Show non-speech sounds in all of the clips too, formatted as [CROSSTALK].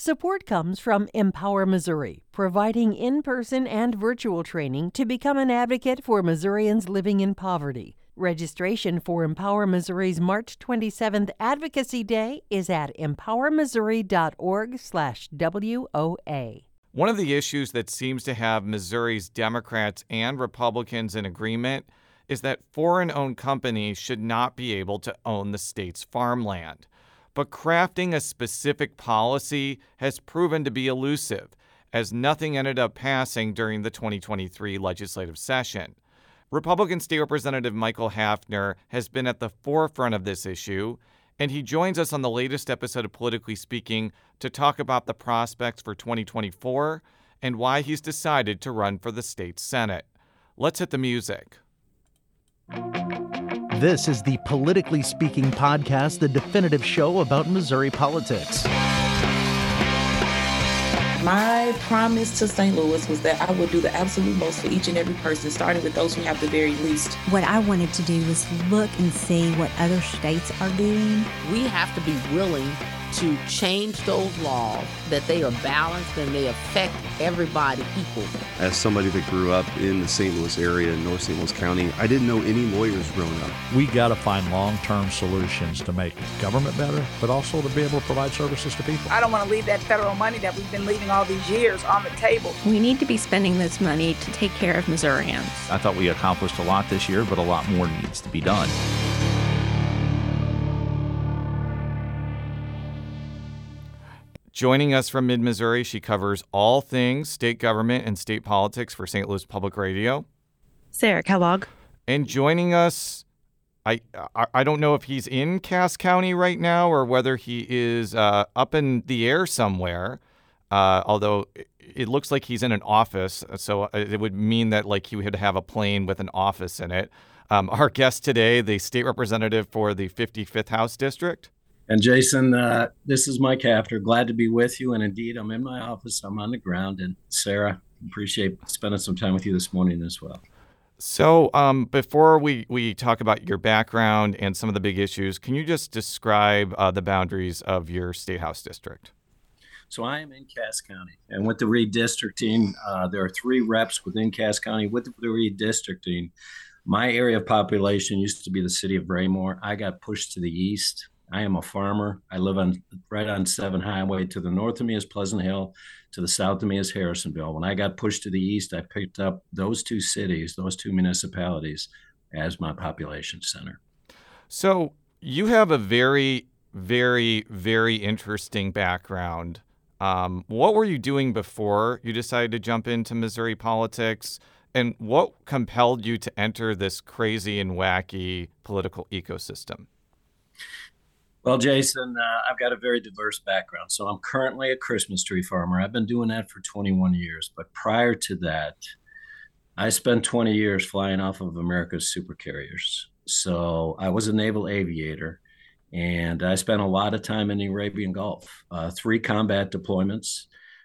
Support comes from Empower Missouri, providing in person and virtual training to become an advocate for Missourians living in poverty. Registration for Empower Missouri's March 27th Advocacy Day is at empowermissouri.org/WOA. One of the issues that seems to have Missouri's Democrats and Republicans in agreement is that foreign owned companies should not be able to own the state's farmland but crafting a specific policy has proven to be elusive, as nothing ended up passing during the 2023 legislative session. Republican State Representative Michael Haffner has been at the forefront of this issue, and he joins us on the latest episode of Politically Speaking to talk about the prospects for 2024 and why he's decided to run for the state Senate. Let's hit the music. This is the Politically Speaking podcast, the definitive show about Missouri politics. My promise to St. Louis was that I would do the absolute most for each and every person, starting with those who have the very least. What I wanted to do was look and see what other states are doing. We have to be willing to change those laws that they are balanced and they affect everybody equal. As somebody that grew up in the St. Louis area in North St. Louis County, I didn't know any lawyers growing up. We got to find long-term solutions to make government better, but also to be able to provide services to people. I don't want to leave that federal money that we've been leaving all these years on the table. We need to be spending this money to take care of Missourians. I thought we accomplished a lot this year, but a lot more needs to be done. Joining us from Mid Missouri, she covers all things state government and state politics for St. Louis Public Radio. Sarah Kellogg. And joining us, I I don't know if he's in Cass County right now or whether he is uh, up in the air somewhere. Uh, although it looks like he's in an office, so uh, it would mean that like he would have a plane with an office in it. Um, [LAUGHS] our guest today, the state representative for the 55th House District. And Jason, uh, this is Mike Haffner. Glad to be with you. And indeed, I'm in my office. I'm on the ground. And Sarah, appreciate spending some time with you this morning as well. So, um, before we, we talk about your background and some of the big issues, can you just describe uh, the boundaries of your state house district? So, I am in Cass County, and with the redistricting, uh, there are three reps within Cass County. With the redistricting, my area of population used to be the city of Raymore. I got pushed to the east I am a farmer. I live on right on Seven Highway. To the north of me is Pleasant Hill. To the south of me is Harrisonville. When I got pushed to the east, I picked up those two cities, those two municipalities, as my population center. So you have a very, very, very interesting background. Um, what were you doing before you decided to jump into Missouri politics? And what compelled you to enter this crazy and wacky political ecosystem? Well, Jason, uh, I've got a very diverse background. So I'm currently a Christmas tree farmer. I've been doing that for 21 years. But prior to that, I spent 20 years flying off of America's super carriers. So I was a naval aviator and I spent a lot of time in the Arabian Gulf, uh, three combat deployments.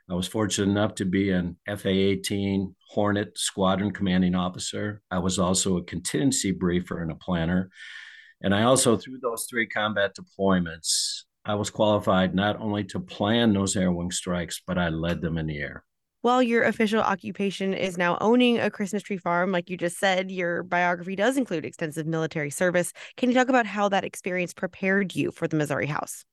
I was fortunate enough to be an FA 18 Hornet squadron commanding officer. I was also a contingency briefer and a planner. And I also, through those three combat deployments, I was qualified not only to plan those air wing strikes, but I led them in the air. While your official occupation is now owning a Christmas tree farm, like you just said, your biography does include extensive military service. Can you talk about how that experience prepared you for the Missouri House?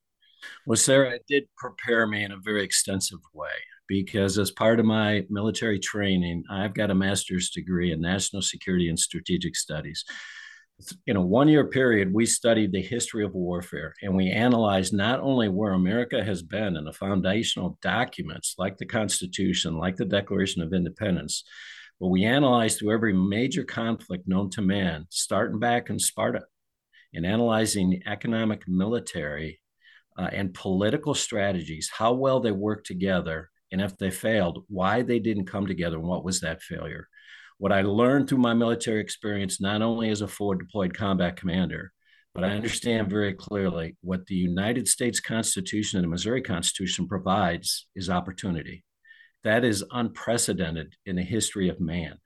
Well, Sarah, it did prepare me in a very extensive way because as part of my military training, I've got a master's degree in national security and strategic studies in a one year period, we studied the history of warfare and we analyzed not only where America has been in the foundational documents like the Constitution, like the Declaration of Independence, but we analyzed through every major conflict known to man, starting back in Sparta and analyzing economic, military, uh, and political strategies, how well they worked together, and if they failed, why they didn't come together, and what was that failure what I learned through my military experience, not only as a forward deployed combat commander, but I understand very clearly what the United States Constitution and the Missouri Constitution provides is opportunity. That is unprecedented in the history of man.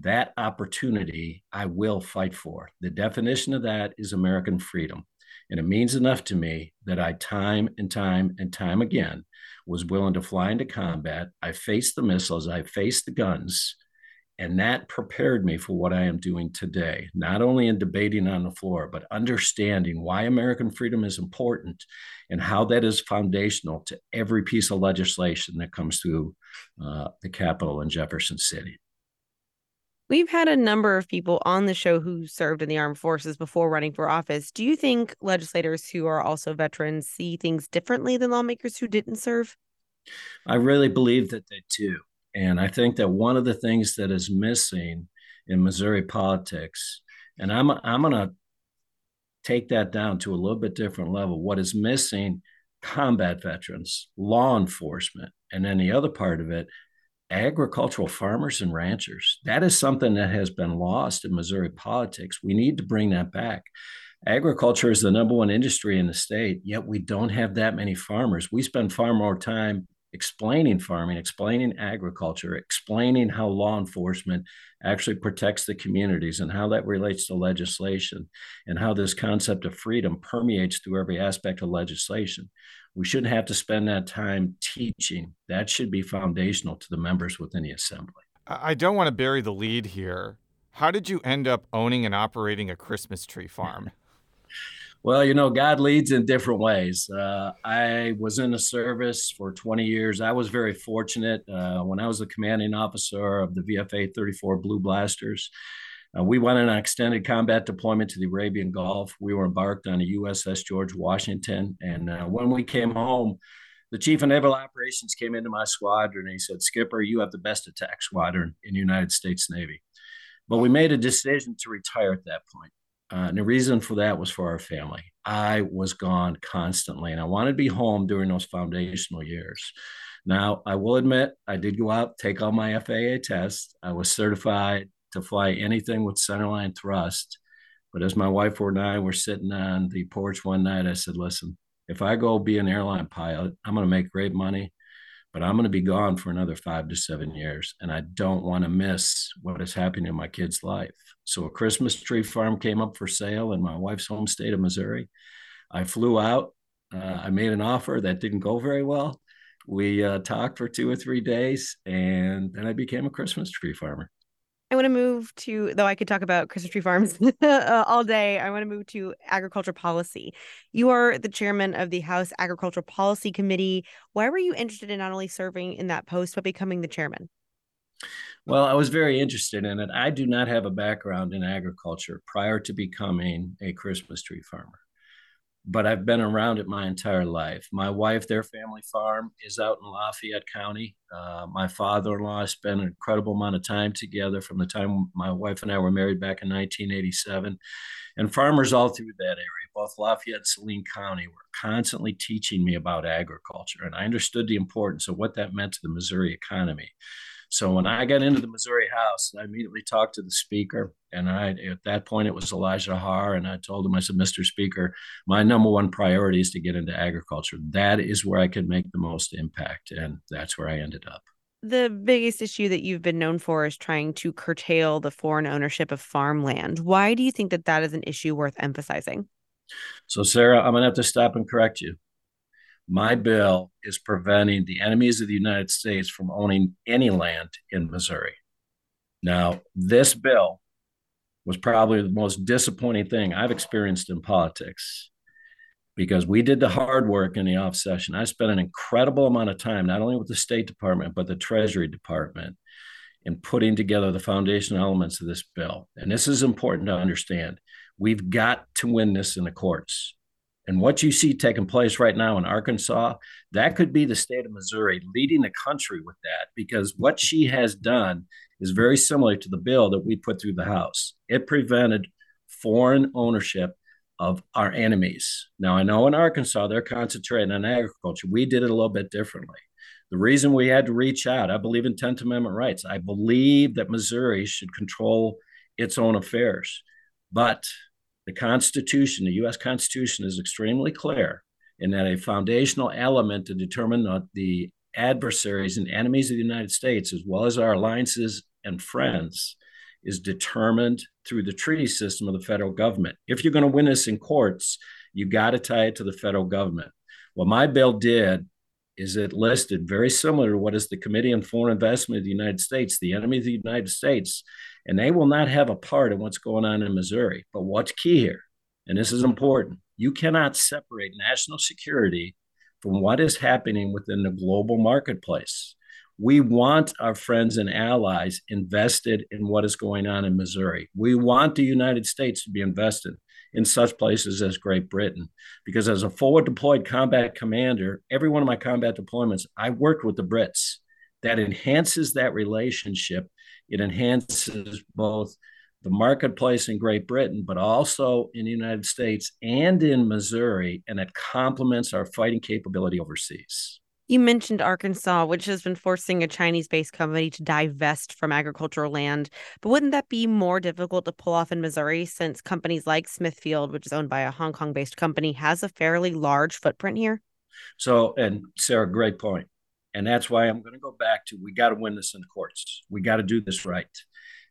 That opportunity I will fight for. The definition of that is American freedom. And it means enough to me that I, time and time and time again, was willing to fly into combat. I faced the missiles, I faced the guns, and that prepared me for what I am doing today, not only in debating on the floor, but understanding why American freedom is important and how that is foundational to every piece of legislation that comes through uh, the Capitol in Jefferson City. We've had a number of people on the show who served in the armed forces before running for office. Do you think legislators who are also veterans see things differently than lawmakers who didn't serve? I really believe that they do. And I think that one of the things that is missing in Missouri politics, and I'm I'm to take that down to a little bit different level. What is missing? Combat veterans, law enforcement, and then the other part of it, agricultural farmers and ranchers. That is something that has been lost in Missouri politics. We need to bring that back. Agriculture is the number one industry in the state, yet we don't have that many farmers. We spend far more time explaining farming, explaining agriculture, explaining how law enforcement actually protects the communities and how that relates to legislation and how this concept of freedom permeates through every aspect of legislation. We shouldn't have to spend that time teaching. That should be foundational to the members within the assembly. I don't want to bury the lead here. How did you end up owning and operating a Christmas tree farm? Well, you know, God leads in different ways. Uh, I was in the service for 20 years. I was very fortunate uh, when I was the commanding officer of the VFA 34 Blue Blasters. Uh, we went on an extended combat deployment to the Arabian Gulf. We were embarked on a USS George Washington. And uh, when we came home, the chief of naval operations came into my squadron and he said, Skipper, you have the best attack squadron in the United States Navy. But we made a decision to retire at that point. Uh, and the reason for that was for our family. I was gone constantly, and I wanted to be home during those foundational years. Now, I will admit, I did go out, take all my FAA tests. I was certified to fly anything with centerline thrust. But as my wife and I were sitting on the porch one night, I said, listen, if I go be an airline pilot, I'm going to make great money but I'm going to be gone for another five to seven years. And I don't want to miss what is happening in my kid's life. So a Christmas tree farm came up for sale in my wife's home state of Missouri. I flew out. Uh, I made an offer that didn't go very well. We uh, talked for two or three days, and then I became a Christmas tree farmer. I want to move to, though I could talk about Christmas tree farms [LAUGHS] uh, all day. I want to move to agriculture policy. You are the chairman of the House Agricultural Policy Committee. Why were you interested in not only serving in that post, but becoming the chairman? Well, I was very interested in it. I do not have a background in agriculture prior to becoming a Christmas tree farmer but I've been around it my entire life. My wife, their family farm is out in Lafayette County. Uh, my father in law spent an incredible amount of time together from the time my wife and I were married back in 1987. And farmers all through that area, both Lafayette and Saline County, were constantly teaching me about agriculture. And I understood the importance of what that meant to the Missouri economy. So when I got into the Missouri House, I immediately talked to the speaker. And I, at that point, it was Elijah Haahr. And I told him, I said, Mr. Speaker, my number one priority is to get into agriculture. That is where I could make the most impact. And that's where I ended up. The biggest issue that you've been known for is trying to curtail the foreign ownership of farmland. Why do you think that that is an issue worth emphasizing? So, Sarah, I'm going to have to stop and correct you my bill is preventing the enemies of the United States from owning any land in Missouri. Now, this bill was probably the most disappointing thing I've experienced in politics because we did the hard work in the off session. I spent an incredible amount of time, not only with the State Department, but the Treasury Department, in putting together the foundational elements of this bill. And this is important to understand. We've got to win this in the courts. And what you see taking place right now in Arkansas, that could be the state of Missouri leading the country with that, because what she has done is very similar to the bill that we put through the House. It prevented foreign ownership of our enemies. Now, I know in Arkansas, they're concentrating on agriculture. We did it a little bit differently. The reason we had to reach out, I believe in 10th Amendment rights. I believe that Missouri should control its own affairs. But the Constitution, the U.S. Constitution, is extremely clear in that a foundational element to determine that the adversaries and enemies of the United States, as well as our alliances and friends, is determined through the treaty system of the federal government. If you're going to win this in courts, You got to tie it to the federal government. What my bill did is it listed very similar to what is the Committee on Foreign Investment of the United States, the enemy of the United States, and they will not have a part in what's going on in Missouri. But what's key here, and this is important, you cannot separate national security from what is happening within the global marketplace. We want our friends and allies invested in what is going on in Missouri. We want the United States to be invested in such places as Great Britain. Because as a forward deployed combat commander, every one of my combat deployments, I worked with the Brits. That enhances that relationship. It enhances both the marketplace in Great Britain, but also in the United States and in Missouri, and it complements our fighting capability overseas. You mentioned Arkansas, which has been forcing a Chinese based company to divest from agricultural land. But wouldn't that be more difficult to pull off in Missouri since companies like Smithfield, which is owned by a Hong Kong based company, has a fairly large footprint here? So, and Sarah, great point. And that's why I'm going to go back to we got to win this in the courts. We got to do this right.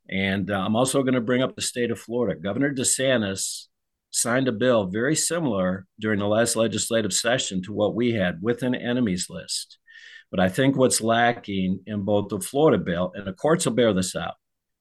And uh, I'm also going to bring up the state of Florida. Governor DeSantis signed a bill very similar during the last legislative session to what we had with an enemies list. But I think what's lacking in both the Florida bill and the courts will bear this out.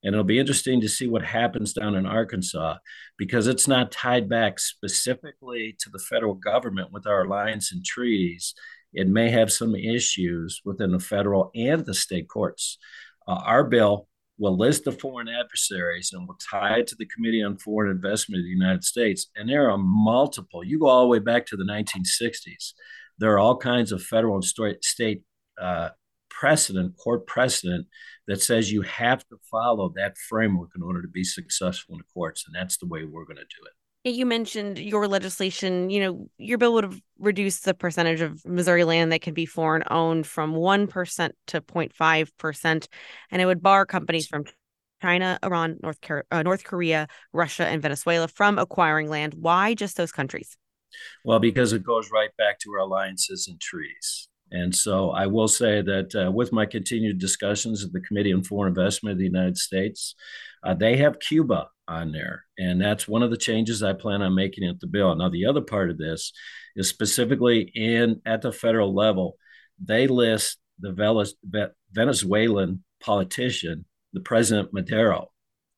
And it'll be interesting to see what happens down in Arkansas because it's not tied back specifically to the federal government with our alliance and treaties. It may have some issues within the federal and the state courts. Uh, our bill will list the foreign adversaries and we'll tie it to the Committee on Foreign Investment of the United States. And there are multiple, you go all the way back to the 1960s. There are all kinds of federal and state uh, precedent, court precedent, that says you have to follow that framework in order to be successful in the courts. And that's the way we're going to do it. You mentioned your legislation, you know, your bill would have reduced the percentage of Missouri land that can be foreign owned from 1% to 0.5%. And it would bar companies from China, Iran, North, uh, North Korea, Russia, and Venezuela from acquiring land. Why just those countries? Well, because it goes right back to our alliances and treaties. And so I will say that uh, with my continued discussions at the Committee on Foreign Investment of the United States, uh, they have Cuba on there. And that's one of the changes I plan on making at the bill. Now, the other part of this is specifically in at the federal level, they list the Venezuelan politician, the President Maduro,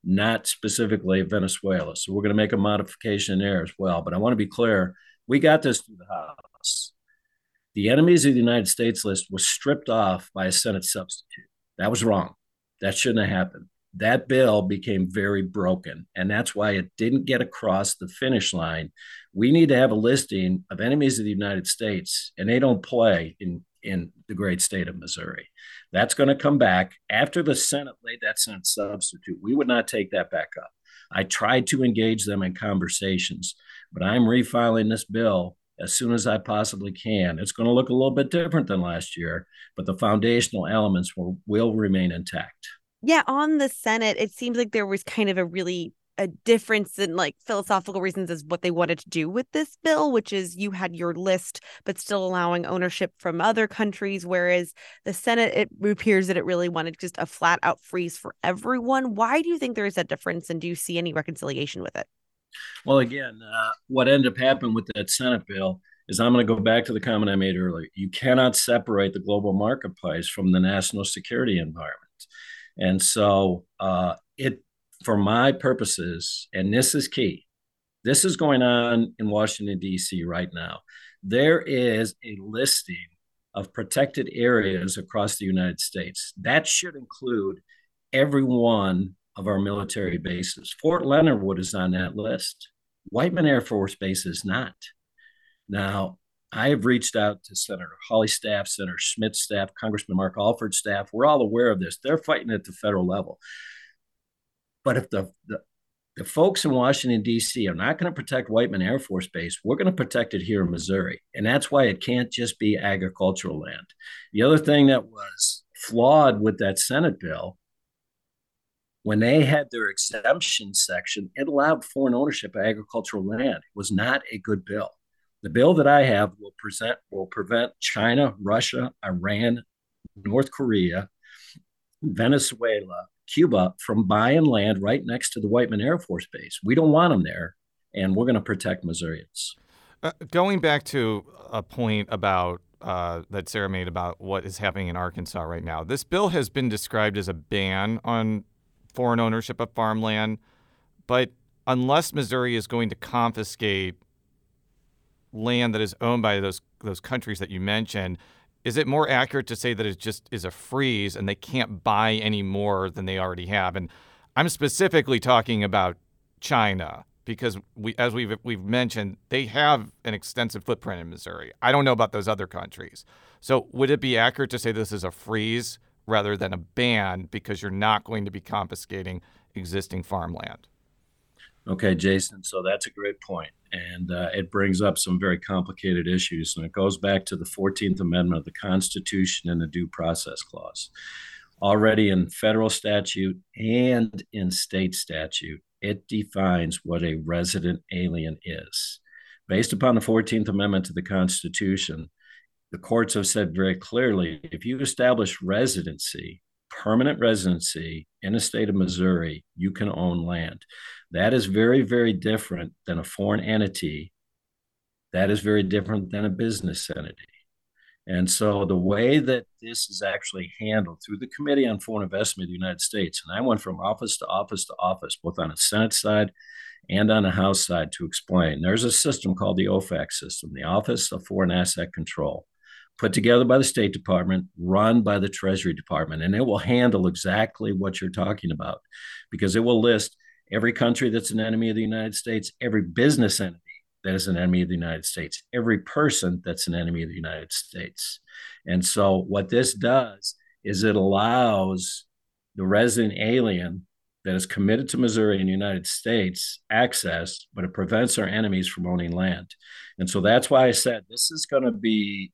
not specifically Venezuela. So we're going to make a modification there as well. But I want to be clear we got this through the House. The enemies of the United States list was stripped off by a Senate substitute. That was wrong. That shouldn't have happened that bill became very broken. And that's why it didn't get across the finish line. We need to have a listing of enemies of the United States, and they don't play in, in the great state of Missouri. That's going to come back after the Senate laid that Senate substitute. We would not take that back up. I tried to engage them in conversations, but I'm refiling this bill as soon as I possibly can. It's going to look a little bit different than last year, but the foundational elements will, will remain intact yeah, on the Senate, it seems like there was kind of a really a difference in like philosophical reasons as what they wanted to do with this bill, which is you had your list, but still allowing ownership from other countries. Whereas the Senate, it appears that it really wanted just a flat out freeze for everyone. Why do you think there is that difference? And do you see any reconciliation with it? Well, again, uh, what ended up happening with that Senate bill is I'm going to go back to the comment I made earlier. You cannot separate the global marketplace from the national security environment. And so uh, it, for my purposes, and this is key, this is going on in Washington, D.C. right now. There is a listing of protected areas across the United States. That should include every one of our military bases. Fort Leonard Wood is on that list. Whiteman Air Force Base is not. Now, I have reached out to Senator Hawley staff, Senator Schmitt staff, Congressman Mark Alford staff. We're all aware of this. They're fighting at the federal level. But if the, the, the folks in Washington, D.C. are not going to protect Whiteman Air Force Base, we're going to protect it here in Missouri. And that's why it can't just be agricultural land. The other thing that was flawed with that Senate bill, when they had their exemption section, it allowed foreign ownership of agricultural land. It was not a good bill. The bill that I have will present will prevent China, Russia, Iran, North Korea, Venezuela, Cuba from buying land right next to the Whiteman Air Force Base. We don't want them there, and we're going to protect Missourians. Uh, going back to a point about uh, that Sarah made about what is happening in Arkansas right now, this bill has been described as a ban on foreign ownership of farmland, but unless Missouri is going to confiscate land that is owned by those those countries that you mentioned, is it more accurate to say that it just is a freeze and they can't buy any more than they already have? And I'm specifically talking about China because we, as we've we've mentioned, they have an extensive footprint in Missouri. I don't know about those other countries. So would it be accurate to say this is a freeze rather than a ban because you're not going to be confiscating existing farmland? Okay, Jason. So that's a great point, and uh, it brings up some very complicated issues, and it goes back to the Fourteenth Amendment of the Constitution and the Due Process Clause. Already in federal statute and in state statute, it defines what a resident alien is. Based upon the 14th Amendment to the Constitution, the courts have said very clearly if you establish residency, permanent residency in the state of Missouri, you can own land. That is very, very different than a foreign entity. That is very different than a business entity. And so the way that this is actually handled through the Committee on Foreign Investment of the United States, and I went from office to office to office, both on the Senate side and on the House side to explain. There's a system called the OFAC system, the Office of Foreign Asset Control, put together by the State Department, run by the Treasury Department, and it will handle exactly what you're talking about because it will list every country that's an enemy of the United States, every business entity that is an enemy of the United States, every person that's an enemy of the United States. And so, what this does is it allows the resident alien that is committed to Missouri and the United States access, but it prevents our enemies from owning land. And so that's why I said this is going to be,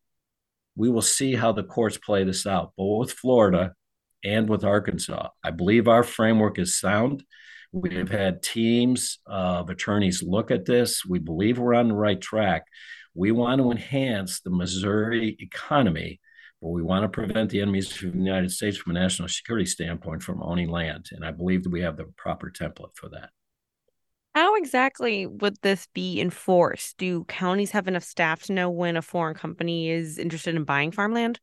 we will see how the courts play this out, both with Florida and with Arkansas. I believe our framework is sound. We've had teams of attorneys look at this. We believe we're on the right track. We want to enhance the Missouri economy, but we want to prevent the enemies of the United States from a national security standpoint from owning land. And I believe that we have the proper template for that. How exactly would this be enforced? Do counties have enough staff to know when a foreign company is interested in buying farmland?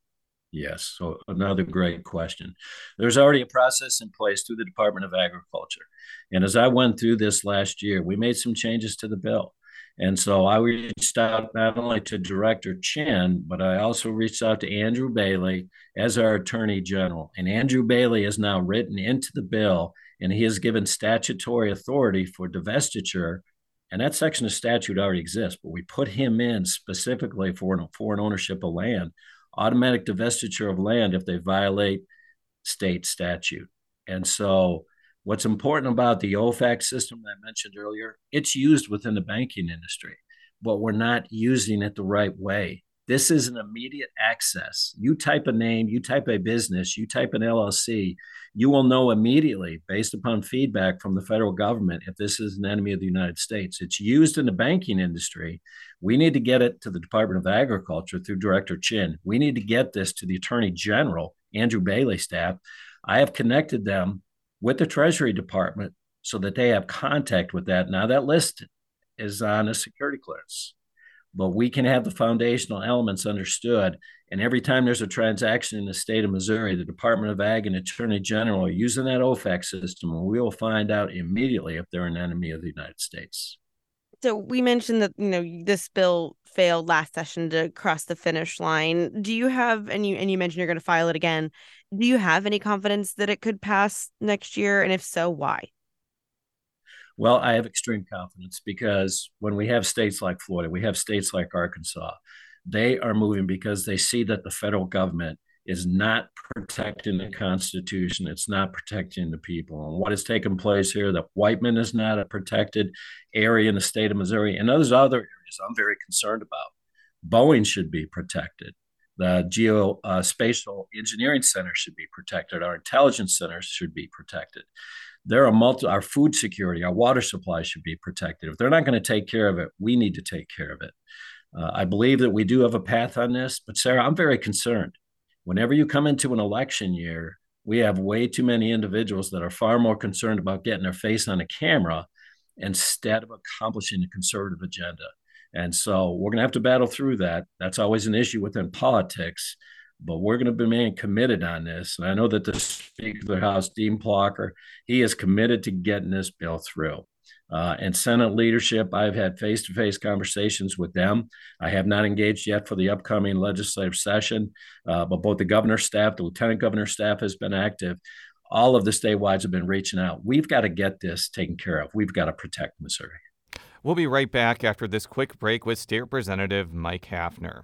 Yes. So another great question. There's already a process in place through the Department of Agriculture. And as I went through this last year, we made some changes to the bill. And so I reached out not only to Director Chinn, but I also reached out to Andrew Bailey as our Attorney General. And Andrew Bailey is now written into the bill, and he has given statutory authority for divestiture. And that section of statute already exists, but we put him in specifically for an foreign ownership of land automatic divestiture of land if they violate state statute. And so, what's important about the OFAC system that I mentioned earlier, it's used within the banking industry, but we're not using it the right way. This is an immediate access. You type a name, you type a business, you type an LLC, you will know immediately, based upon feedback from the federal government, if this is an enemy of the United States. It's used in the banking industry. We need to get it to the Department of Agriculture through Director Chinn. We need to get this to the Attorney General, Andrew Bailey staff. I have connected them with the Treasury Department so that they have contact with that. Now, that list is on a security clearance but we can have the foundational elements understood. And every time there's a transaction in the state of Missouri, the Department of Ag and Attorney General are using that OFAC system, and we will find out immediately if they're an enemy of the United States. So we mentioned that you know this bill failed last session to cross the finish line. Do you have and you and you mentioned you're going to file it again? Do you have any confidence that it could pass next year? And if so, why? Well, I have extreme confidence because when we have states like Florida, we have states like Arkansas, they are moving because they see that the federal government is not protecting the Constitution. It's not protecting the people. And what has taken place here, that Whiteman is not a protected area in the state of Missouri, and those other areas I'm very concerned about. Boeing should be protected. The Geospatial uh, Engineering Center should be protected. Our intelligence centers should be protected there are multi our food security our water supply should be protected. If they're not going to take care of it we need to take care of it. Uh, i believe that we do have a path on this but sarah i'm very concerned. Whenever you come into an election year we have way too many individuals that are far more concerned about getting their face on a camera instead of accomplishing a conservative agenda. And so we're going to have to battle through that. That's always an issue within politics, but we're going to remain committed on this. And I know that the Speaker of the House, Dean Plocher, he is committed to getting this bill through. Uh, and Senate leadership, I've had face to face conversations with them. I have not engaged yet for the upcoming legislative session, uh, but both the governor's staff, the lieutenant governor's staff has been active. All of the statewide have been reaching out. We've got to get this taken care of. We've got to protect Missouri. We'll be right back after this quick break with State Representative Mike Haffner.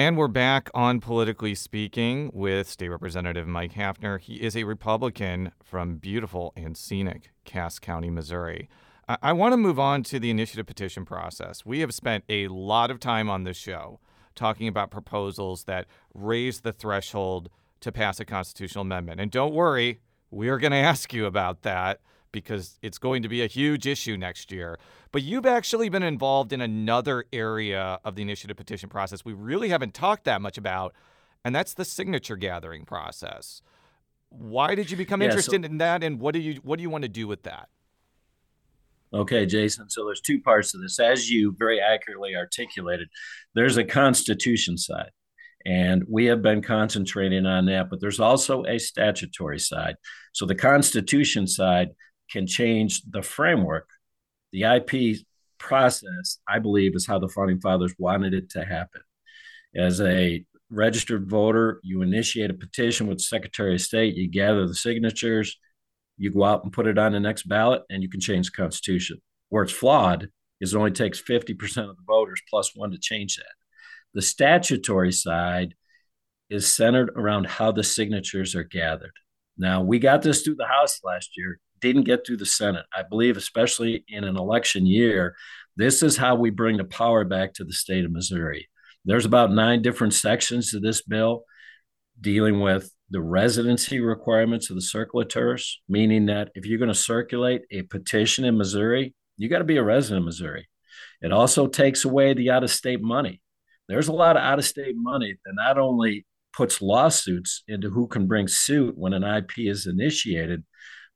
And we're back on Politically Speaking with State Representative Mike Haffner. He is a Republican from beautiful and scenic Cass County, Missouri. I, want to move on to the initiative petition process. We have spent a lot of time on this show talking about proposals that raise the threshold to pass a constitutional amendment. And don't worry, we are going [LAUGHS] to ask you about that because it's going to be a huge issue next year. But you've actually been involved in another area of the initiative petition process we really haven't talked that much about, and that's the signature gathering process. Why did you become Yeah, interested so- in that, and what do you what do you want to do with that? Okay, Jason. So there's two parts to this. As you very accurately articulated, there's a constitution side, and we have been concentrating on that, but there's also a statutory side. So the constitution side can change the framework. The IP process, I believe, is how the founding fathers wanted it to happen. As a registered voter, you initiate a petition with the Secretary of State, you gather the signatures, you go out and put it on the next ballot, and you can change the Constitution. Where it's flawed is it only takes 50% of the voters plus one to change that. The statutory side is centered around how the signatures are gathered. Now, we got this through the House last year, didn't get through the Senate. I believe, especially in an election year, this is how we bring the power back to the state of Missouri. There's about nine different sections to this bill dealing with the residency requirements of the circulators, meaning that if you're going to circulate a petition in Missouri, you got to be a resident of Missouri. It also takes away the out of state money. There's a lot of out of state money that not only puts lawsuits into who can bring suit when an IP is initiated,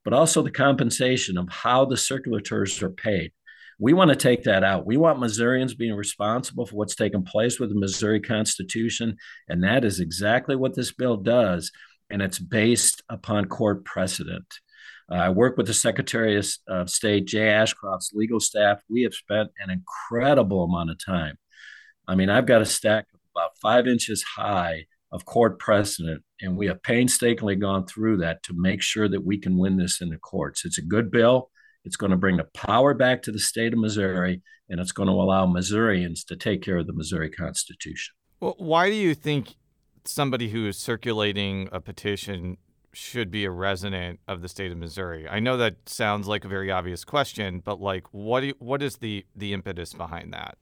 but also the compensation of how the circulators are paid. We want to take that out. We want Missourians being responsible for what's taken place with the Missouri Constitution. And that is exactly what this bill does. And it's based upon court precedent. Uh, I work with the Secretary of State, Jay Ashcroft's legal staff. We have spent an incredible amount of time. I mean, I've got a stack of about five inches high of court precedent, and we have painstakingly gone through that to make sure that we can win this in the courts. It's a good bill. It's going to bring the power back to the state of Missouri, and it's going to allow Missourians to take care of the Missouri Constitution. Well, why do you think somebody who is circulating a petition should be a resident of the state of Missouri? I know that sounds like a very obvious question, but like, what you, what is the the impetus behind that?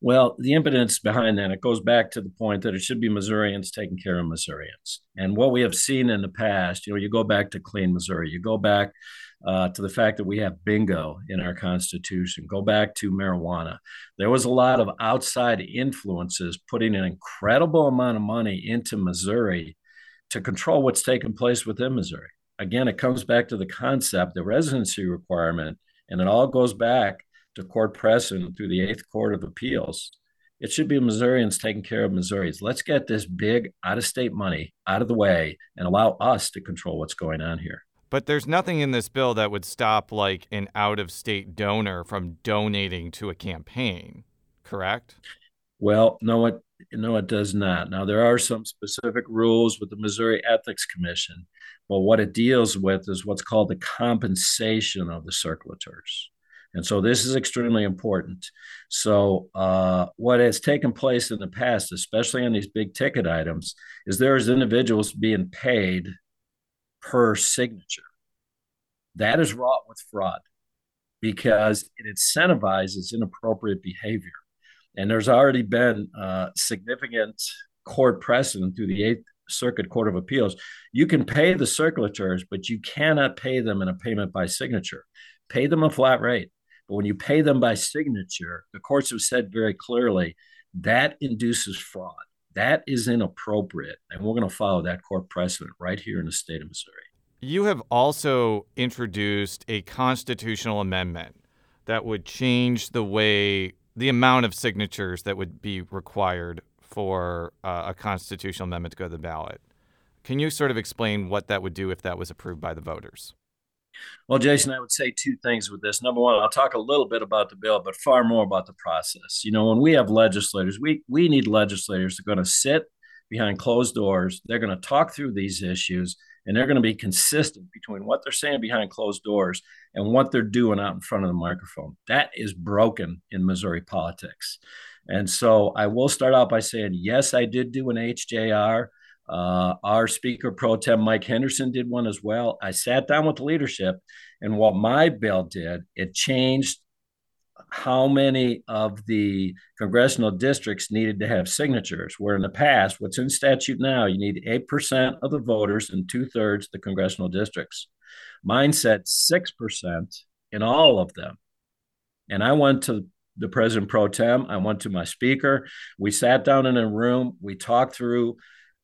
Well, the impotence behind that, it goes back to the point that it should be Missourians taking care of Missourians. And what we have seen in the past, you know, you go back to Clean Missouri, you go back uh, to the fact that we have bingo in our Constitution, go back to marijuana. There was a lot of outside influences putting an incredible amount of money into Missouri to control what's taking place within Missouri. Again, it comes back to the concept, the residency requirement, and it all goes back to court precedent through the Eighth Court of Appeals. It should be Missourians taking care of Missourians. Let's get this big out of state money out of the way and allow us to control what's going on here. But there's nothing in this bill that would stop like an out of state donor from donating to a campaign, correct? Well, no, it no, it does not. Now there are some specific rules with the Missouri Ethics Commission, but what it deals with is what's called the compensation of the circulators. And so this is extremely important. So uh, what has taken place in the past, especially on these big ticket items, is there is individuals being paid per signature. That is wrought with fraud because it incentivizes inappropriate behavior. And there's already been uh, significant court precedent through the Eighth Circuit Court of Appeals. You can pay the circulators, but you cannot pay them in a payment by signature. Pay them a flat rate. But when you pay them by signature, the courts have said very clearly that induces fraud. That is inappropriate. And we're going to follow that court precedent right here in the state of Missouri. You have also introduced a constitutional amendment that would change the way the amount of signatures that would be required for uh, a constitutional amendment to go to the ballot. Can you sort of explain what that would do if that was approved by the voters? Well, Jason, I would say two things with this. Number one, I'll talk a little bit about the bill, but far more about the process. You know, when we have legislators, we we need legislators that are going to sit behind closed doors. They're going to talk through these issues and they're going to be consistent between what they're saying behind closed doors and what they're doing out in front of the microphone. That is broken in Missouri politics. And so I will start out by saying, yes, I did do an HJR. Uh, our Speaker Pro Tem Mike Henderson did one as well. I sat down with the leadership, and what my bill did, it changed how many of the congressional districts needed to have signatures. Where in the past, what's in statute now, you need 8% of the voters and two thirds the congressional districts. Mine said 6% in all of them. And I went to the president pro tem, I went to my speaker. We sat down in a room, we talked through,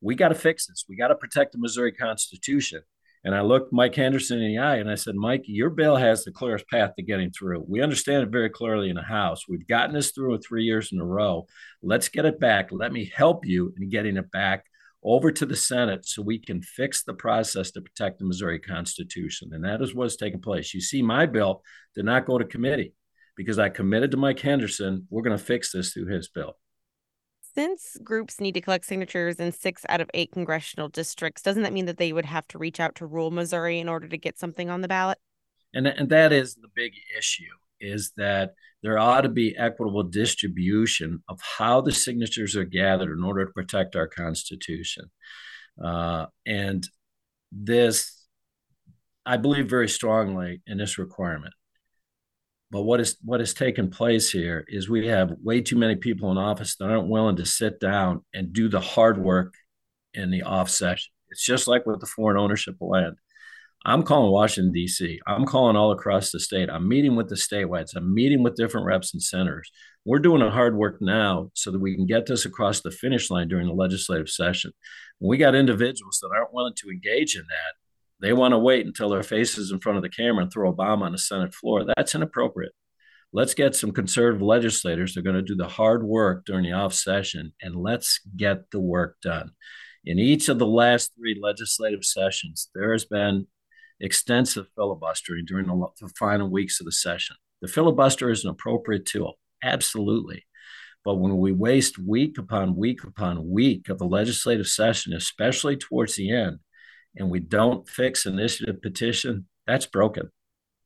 we got to fix this. We got to protect the Missouri Constitution. And I looked Mike Henderson in the eye and I said, Mike, your bill has the clearest path to getting through. We understand it very clearly in the House. We've gotten this through three years in a row. Let's get it back. Let me help you in getting it back over to the Senate so we can fix the process to protect the Missouri Constitution. And that is what's taking place. You see, my bill did not go to committee because I committed to Mike Henderson. We're going to fix this through his bill since groups need to collect signatures in six out of eight congressional districts, doesn't that mean that they would have to reach out to rural Missouri in order to get something on the ballot? And, and that is the big issue is that there ought to be equitable distribution of how the signatures are gathered in order to protect our Constitution. Uh, and this, I believe very strongly in this requirement. But what is what has taken place here is we have way too many people in office that aren't willing to sit down and do the hard work in the off session. It's just like with the foreign ownership of land. I'm calling Washington, D.C. I'm calling all across the state. I'm meeting with the statewide. I'm meeting with different reps and senators. We're doing the hard work now so that we can get this across the finish line during the legislative session. When we got individuals that aren't willing to engage in that, they want to wait until their faces in front of the camera and throw a bomb on the Senate floor. That's inappropriate. Let's get some conservative legislators. They're going to do the hard work during the off session, and let's get the work done. In each of the last three legislative sessions, there has been extensive filibustering during the, the final weeks of the session. The filibuster is an appropriate tool, absolutely. But when we waste week upon week upon week of the legislative session, especially towards the end, and we don't fix initiative petition, that's broken.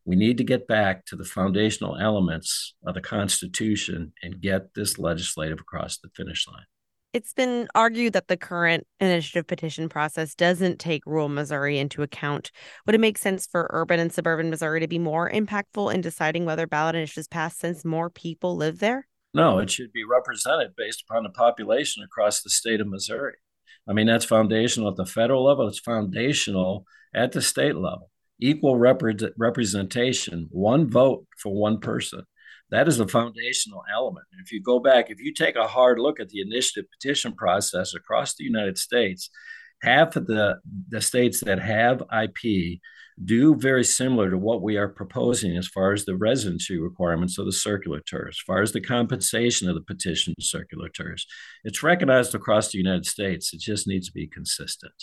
We need to get back to the foundational elements of the Constitution and get this legislative across the finish line. It's been argued that the current initiative petition process doesn't take rural Missouri into account. Would it make sense for urban and suburban Missouri to be more impactful in deciding whether ballot initiatives pass since more people live there? No, it should be represented based upon the population across the state of Missouri. I mean, that's foundational at the federal level, it's foundational at the state level. Equal rep- representation, one vote for one person. That is a foundational element. And if you go back, if you take a hard look at the initiative petition process across the United States, half of the, the states that have IP do very similar to what we are proposing as far as the residency requirements of the circulators, as far as the compensation of the petition circulators. It's recognized across the United States. It just needs to be consistent.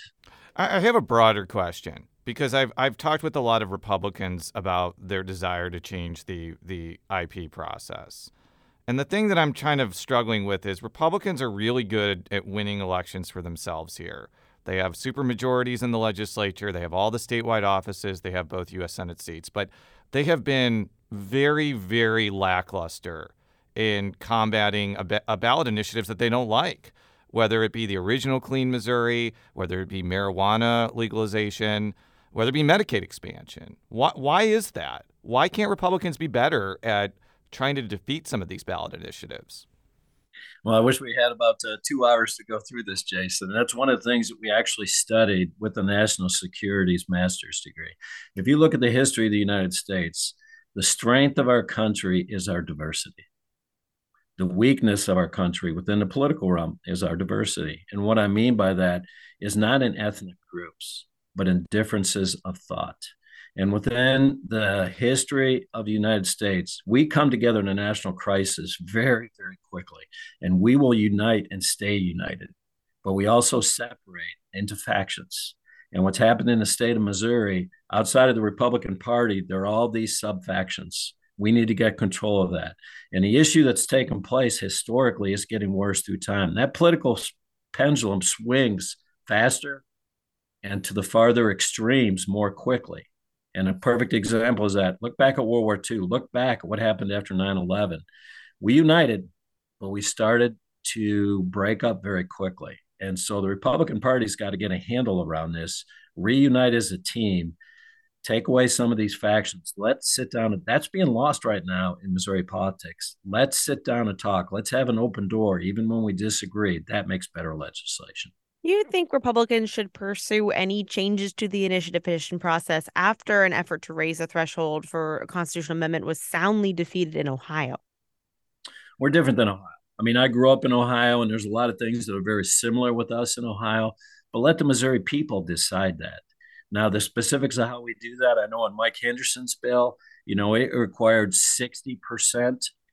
I have a broader question because I've I've talked with a lot of Republicans about their desire to change the the IP process. And the thing that I'm kind of struggling with is Republicans are really good at winning elections for themselves here. They have supermajorities in the legislature. They have all the statewide offices. They have both U.S. Senate seats. But they have been very, very lackluster in combating a, a ballot initiatives that they don't like, whether it be the original Clean Missouri, whether it be marijuana legalization, whether it be Medicaid expansion. Why, why is that? Why can't Republicans be better at trying to defeat some of these ballot initiatives? Well, I wish we had about uh, two hours to go through this, Jason. That's one of the things that we actually studied with the National Securities Master's degree. If you look at the history of the United States, the strength of our country is our diversity. The weakness of our country within the political realm is our diversity. And what I mean by that is not in ethnic groups, but in differences of thought. And within the history of the United States, we come together in a national crisis very, very quickly, and we will unite and stay united. But we also separate into factions. And what's happened in the state of Missouri, outside of the Republican Party, there are all these sub factions. We need to get control of that. And the issue that's taken place historically is getting worse through time. That political pendulum swings faster and to the farther extremes more quickly. And a perfect example is that look back at World War II, look back at what happened after 9 11. We united, but we started to break up very quickly. And so the Republican Party's got to get a handle around this, reunite as a team, take away some of these factions. Let's sit down. That's being lost right now in Missouri politics. Let's sit down and talk. Let's have an open door, even when we disagree. That makes better legislation. You think Republicans should pursue any changes to the initiative petition process after an effort to raise a threshold for a constitutional amendment was soundly defeated in Ohio? We're different than Ohio. I mean, I grew up in Ohio, and there's a lot of things that are very similar with us in Ohio, but let the Missouri people decide that. Now, the specifics of how we do that, I know on Mike Henderson's bill, you know, it required 60%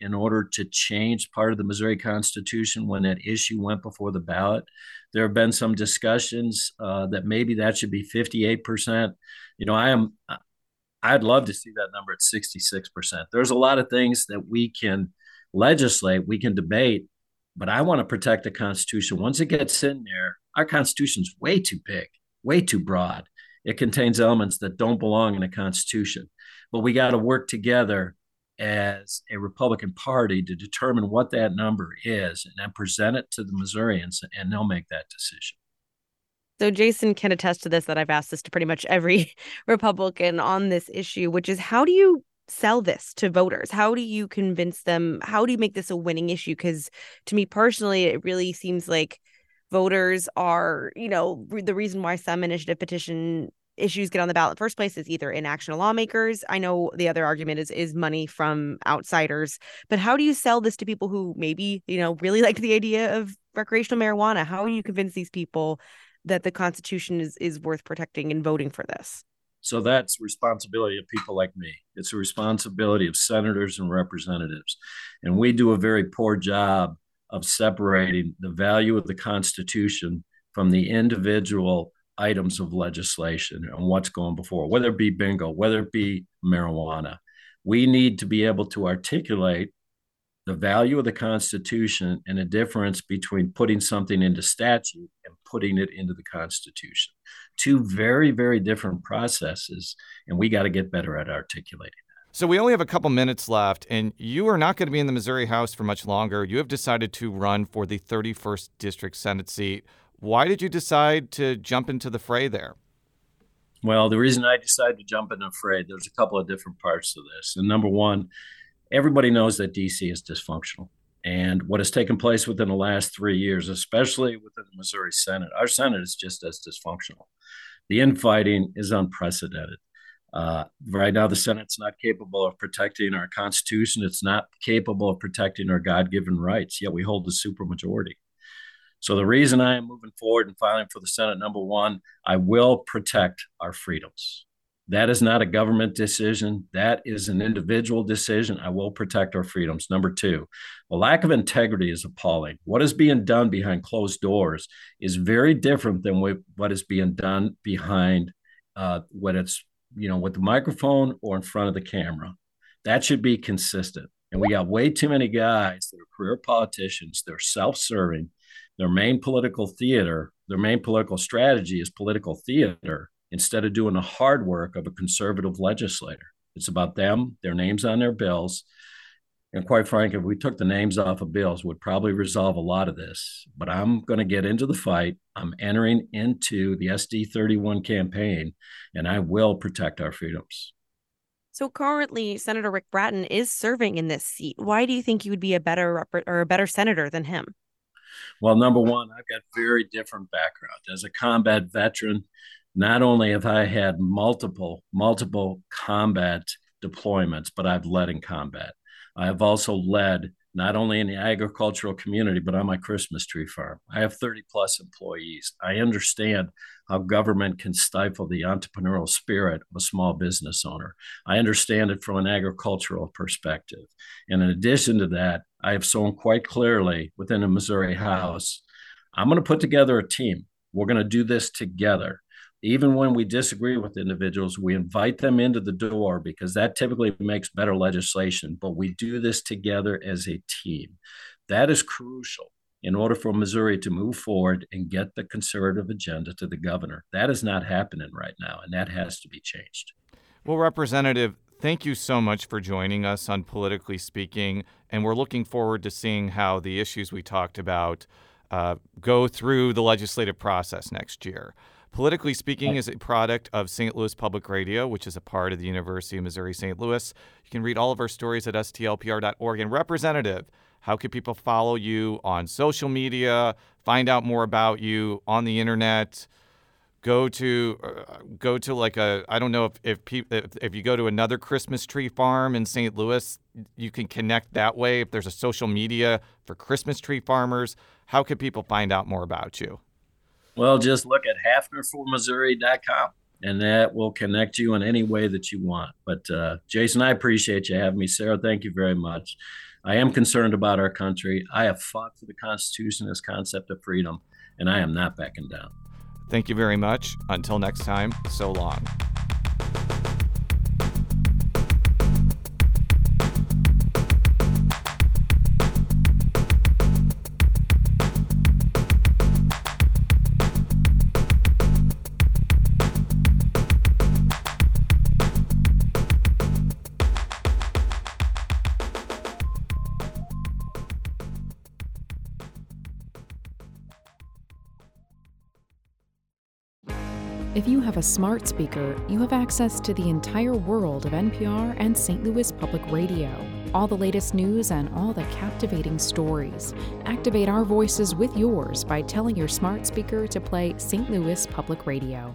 in order to change part of the Missouri Constitution when that issue went before the ballot. There have been some discussions uh, that maybe that should be 58%. You know, I am, I'd love to see that number at 66%. There's a lot of things that we can legislate, we can debate, but I want to protect the Constitution. Once it gets in there, our Constitution's way too big, way too broad. It contains elements that don't belong in a Constitution. But we got to work together as a Republican Party to determine what that number is and then present it to the Missourians and they'll make that decision. So Jason can attest to this that I've asked this to pretty much every [LAUGHS] Republican on this issue, which is how do you sell this to voters? How do you convince them? How do you make this a winning issue? Because to me personally, it really seems like voters are, you know, the reason why some initiative petition issues get on the ballot first place is either inaction of lawmakers. I know the other argument is is money from outsiders, but how do you sell this to people who maybe, you know, really like the idea of recreational marijuana? How do you convince these people that the constitution is is worth protecting and voting for this? So that's responsibility of people like me. It's a responsibility of senators and representatives. And we do a very poor job of separating the value of the Constitution from the individual items of legislation and what's going before, whether it be bingo, whether it be marijuana. We need to be able to articulate the value of the Constitution and the difference between putting something into statute and putting it into the Constitution. Two very, very different processes, and we got to get better at articulating. That. So we only have a couple minutes left, and you are not going to be in the Missouri House for much longer. You have decided to run for the 31st District Senate seat. Why did you decide to jump into the fray there? Well, the reason I decided to jump in the fray, there's a couple of different parts to this. And number one, everybody knows that DC is dysfunctional. And what has taken place within the last three years, especially within the Missouri Senate, our Senate is just as dysfunctional. The infighting is unprecedented. Uh, right now, the Senate's not capable of protecting our Constitution. It's not capable of protecting our God given rights, yet we hold the supermajority. So the reason I am moving forward and filing for the Senate, number one, I will protect our freedoms. That is not a government decision. That is an individual decision. I will protect our freedoms. Number two, the lack of integrity is appalling. What is being done behind closed doors is very different than what is being done behind uh, it's, you know, with the microphone or in front of the camera. That should be consistent. And we got way too many guys that are career politicians. They're self serving their main political theater, their main political strategy is political theater instead of doing the hard work of a conservative legislator. It's about them, their names on their bills. And quite frankly, if we took the names off of bills, would probably resolve a lot of this. But I'm going to get into the fight. I'm entering into the SD 31 campaign, and I will protect our freedoms. So currently, Senator Rick Brattin is serving in this seat. Why do you think you would be a better rep- or a better senator than him? Well, number one, I've got very different background. As a combat veteran, not only have I had multiple, multiple combat deployments, but I've led in combat. I have also led not only in the agricultural community, but on my Christmas tree farm. I have 30 plus employees. I understand how government can stifle the entrepreneurial spirit of a small business owner. I understand it from an agricultural perspective. And in addition to that, I have shown quite clearly within the Missouri House, I'm going to put together a team. We're going to do this together even when we disagree with individuals, we invite them into the door because that typically makes better legislation. But we do this together as a team. That is crucial in order for Missouri to move forward and get the conservative agenda to the governor. That is not happening right now, and that has to be changed. Well, Representative, thank you so much for joining us on Politically Speaking. And we're looking forward to seeing how the issues we talked about uh, go through the legislative process next year. Politically Speaking is a product of St. Louis Public Radio, which is a part of the University of Missouri St. Louis. You can read all of our stories at stlpr.org. And Representative, how can people follow you on social media, find out more about you on the internet? Go to uh, go to like a I don't know if if, pe- if if you go to another Christmas tree farm in St. Louis, you can connect that way. If there's a social media for Christmas tree farmers, how can people find out more about you? Well, just look at haffnerformissouri.com and that will connect you in any way that you want. But uh, Jason, I appreciate you having me. Sarah, thank you very much. I am concerned about our country. I have fought for the Constitution, this concept of freedom, and I am not backing down. Thank you very much. Until next time, so long. A smart speaker, you have access to the entire world of NPR and St. Louis Public Radio. All the latest news and all the captivating stories. Activate our voices with yours by telling your smart speaker to play St. Louis Public Radio.